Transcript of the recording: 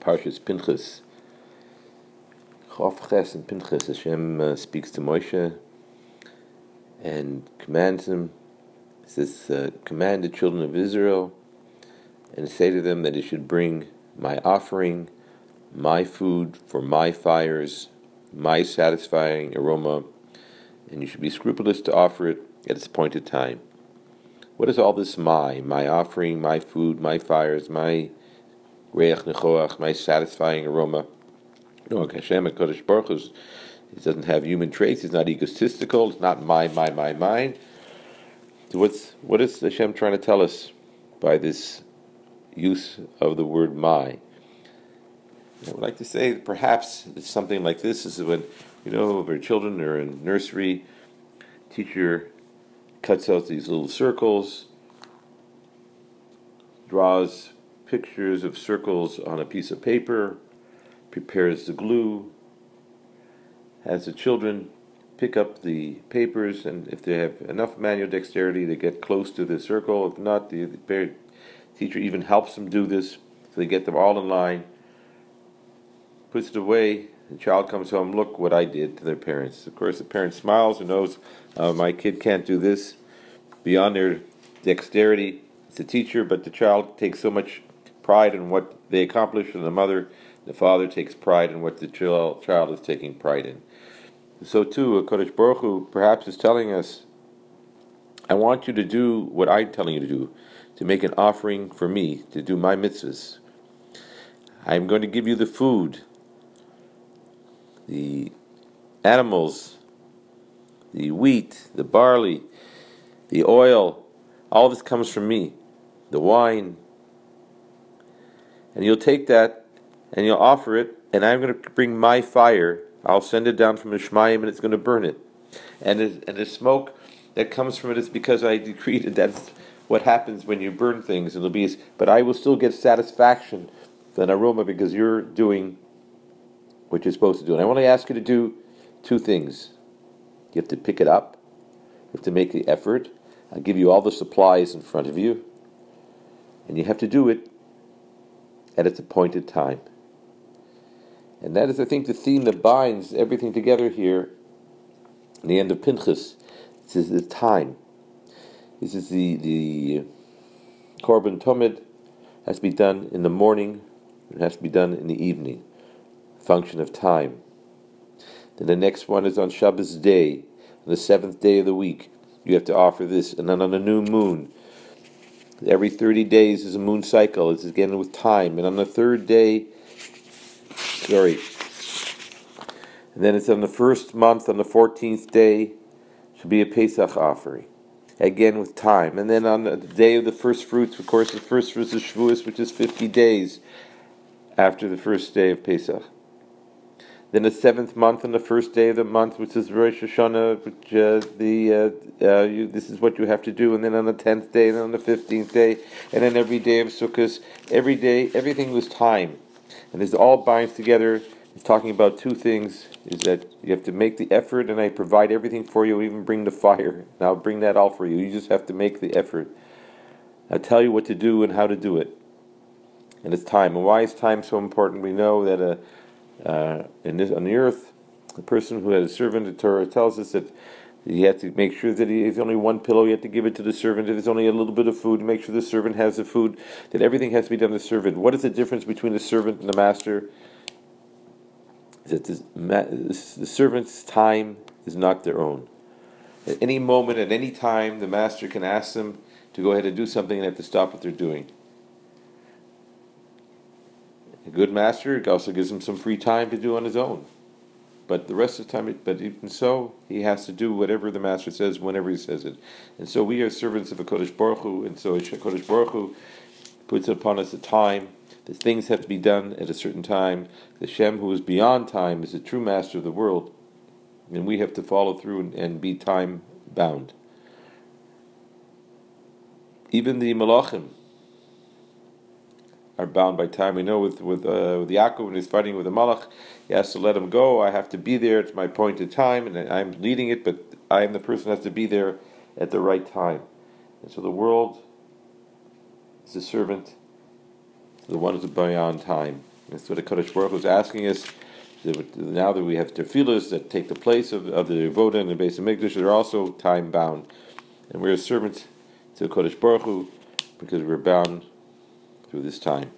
Parshas Pinchas. Chof Ches and Pinchas, Hashem uh, speaks to Moshe and commands him. Says, uh, Command the children of Israel and say to them that they should bring my offering, my food for my fires, my satisfying aroma, and you should be scrupulous to offer it at its appointed time. What is all this my? My offering, my food, my fires, my reiach nichoach, my satisfying aroma. No, Hashem Kodesh Baruch Hu, he doesn't have human traits. He's not egotistical. It's not my, my, my, mine. So what's what is Hashem trying to tell us by this use of the word my? I would like to say perhaps it's something like this is when you know if our children are in nursery, teacher cuts out these little circles, draws pictures of circles on a piece of paper, prepares the glue, has the children pick up the papers, and if they have enough manual dexterity, they get close to the circle. If not, the, the teacher even helps them do this, so they get them all in line, puts it away. The child comes home, look what I did to their parents. Of course, the parent smiles and knows uh, my kid can't do this beyond their dexterity. It's the teacher, but the child takes so much pride in what they accomplish, and the mother, the father takes pride in what the child, is taking pride in. So too, a Kodesh Baruch Hu perhaps is telling us, I want you to do what I'm telling you to do, to make an offering for me, to do my mitzvahs. I'm going to give you the food, the animals, the wheat, the barley, the oil, all this comes from me, the wine. And you'll take that and you'll offer it, and I'm going to bring my fire. I'll send it down from Shamayim, and it's going to burn it. And, it, and the smoke that comes from it is because I decreed it. That's what happens when you burn things. It'll be, but I will still get satisfaction, an aroma, because you're doing what you're supposed to do. And I want to ask you to do two things. You have to pick it up. You have to make the effort. I'll give you all the supplies in front of you. And you have to do it at its appointed time. And that is, I think, the theme that binds everything together here in the end of Pinchas. This is the time. This is the, the Korban Tomid has to be done in the morning, it has to be done in the evening. Function of time. Then the next one is on Shabbos day, on the seventh day of the week. You have to offer this, and then on a new moon, every 30 days is a moon cycle. It's again with time. And on the third day, sorry, and then it's on the first month, on the 14th day, should be a Pesach offering. Again with time. And then on the day of the first fruits, of course, the first fruits is Shavuos, which is 50 days after the first day of Pesach. Then the seventh month on the first day of the month, which is Rosh Hashanah, which uh, the uh, uh, you, this is what you have to do. And then on the tenth day, and then on the fifteenth day, and then every day of Sukkot, every day, everything was time, and this all binds together. It's talking about two things: is that you have to make the effort, and I provide everything for you, even bring the fire, and I'll bring that all for you. You just have to make the effort. I tell you what to do and how to do it, and it's time. And why is time so important? We know that a uh, this, on the earth, the person who had a servant, the Torah tells us that he had to make sure that he has only one pillow, he had to give it to the servant. If there's only a little bit of food, make sure the servant has the food, that everything has to be done to the servant. What is the difference between the servant and the master? That the servant's time is not their own. At any moment, at any time, the master can ask them to go ahead and do something and have to stop what they're doing. A good master also gives him some free time to do on his own. But the rest of the time, but even so, he has to do whatever the master says whenever he says it. And so we are servants of a Kodesh Baruch Hu, and so a Kodesh Baruch Hu puts upon us a time. The things have to be done at a certain time. Hashem, who is beyond time, is the true master of the world. And we have to follow through and, and be time bound. Even the Malachim, are bound by time. We know with with uh, with Yaakov when he's fighting with the Malach, he has to let him go. I have to be there at my appointed time, and I'm leading it, but I am the person who has to be there at the right time. And so the world is a servant, the one who's beyond time. That's what the Kodesh Baruch is asking us. Now that we have tefillahs that take the place of, of the Voda and the Beis HaMikdash, they're also time bound. And we're a servant to Kodesh Baruch Hu because we're bound through this time.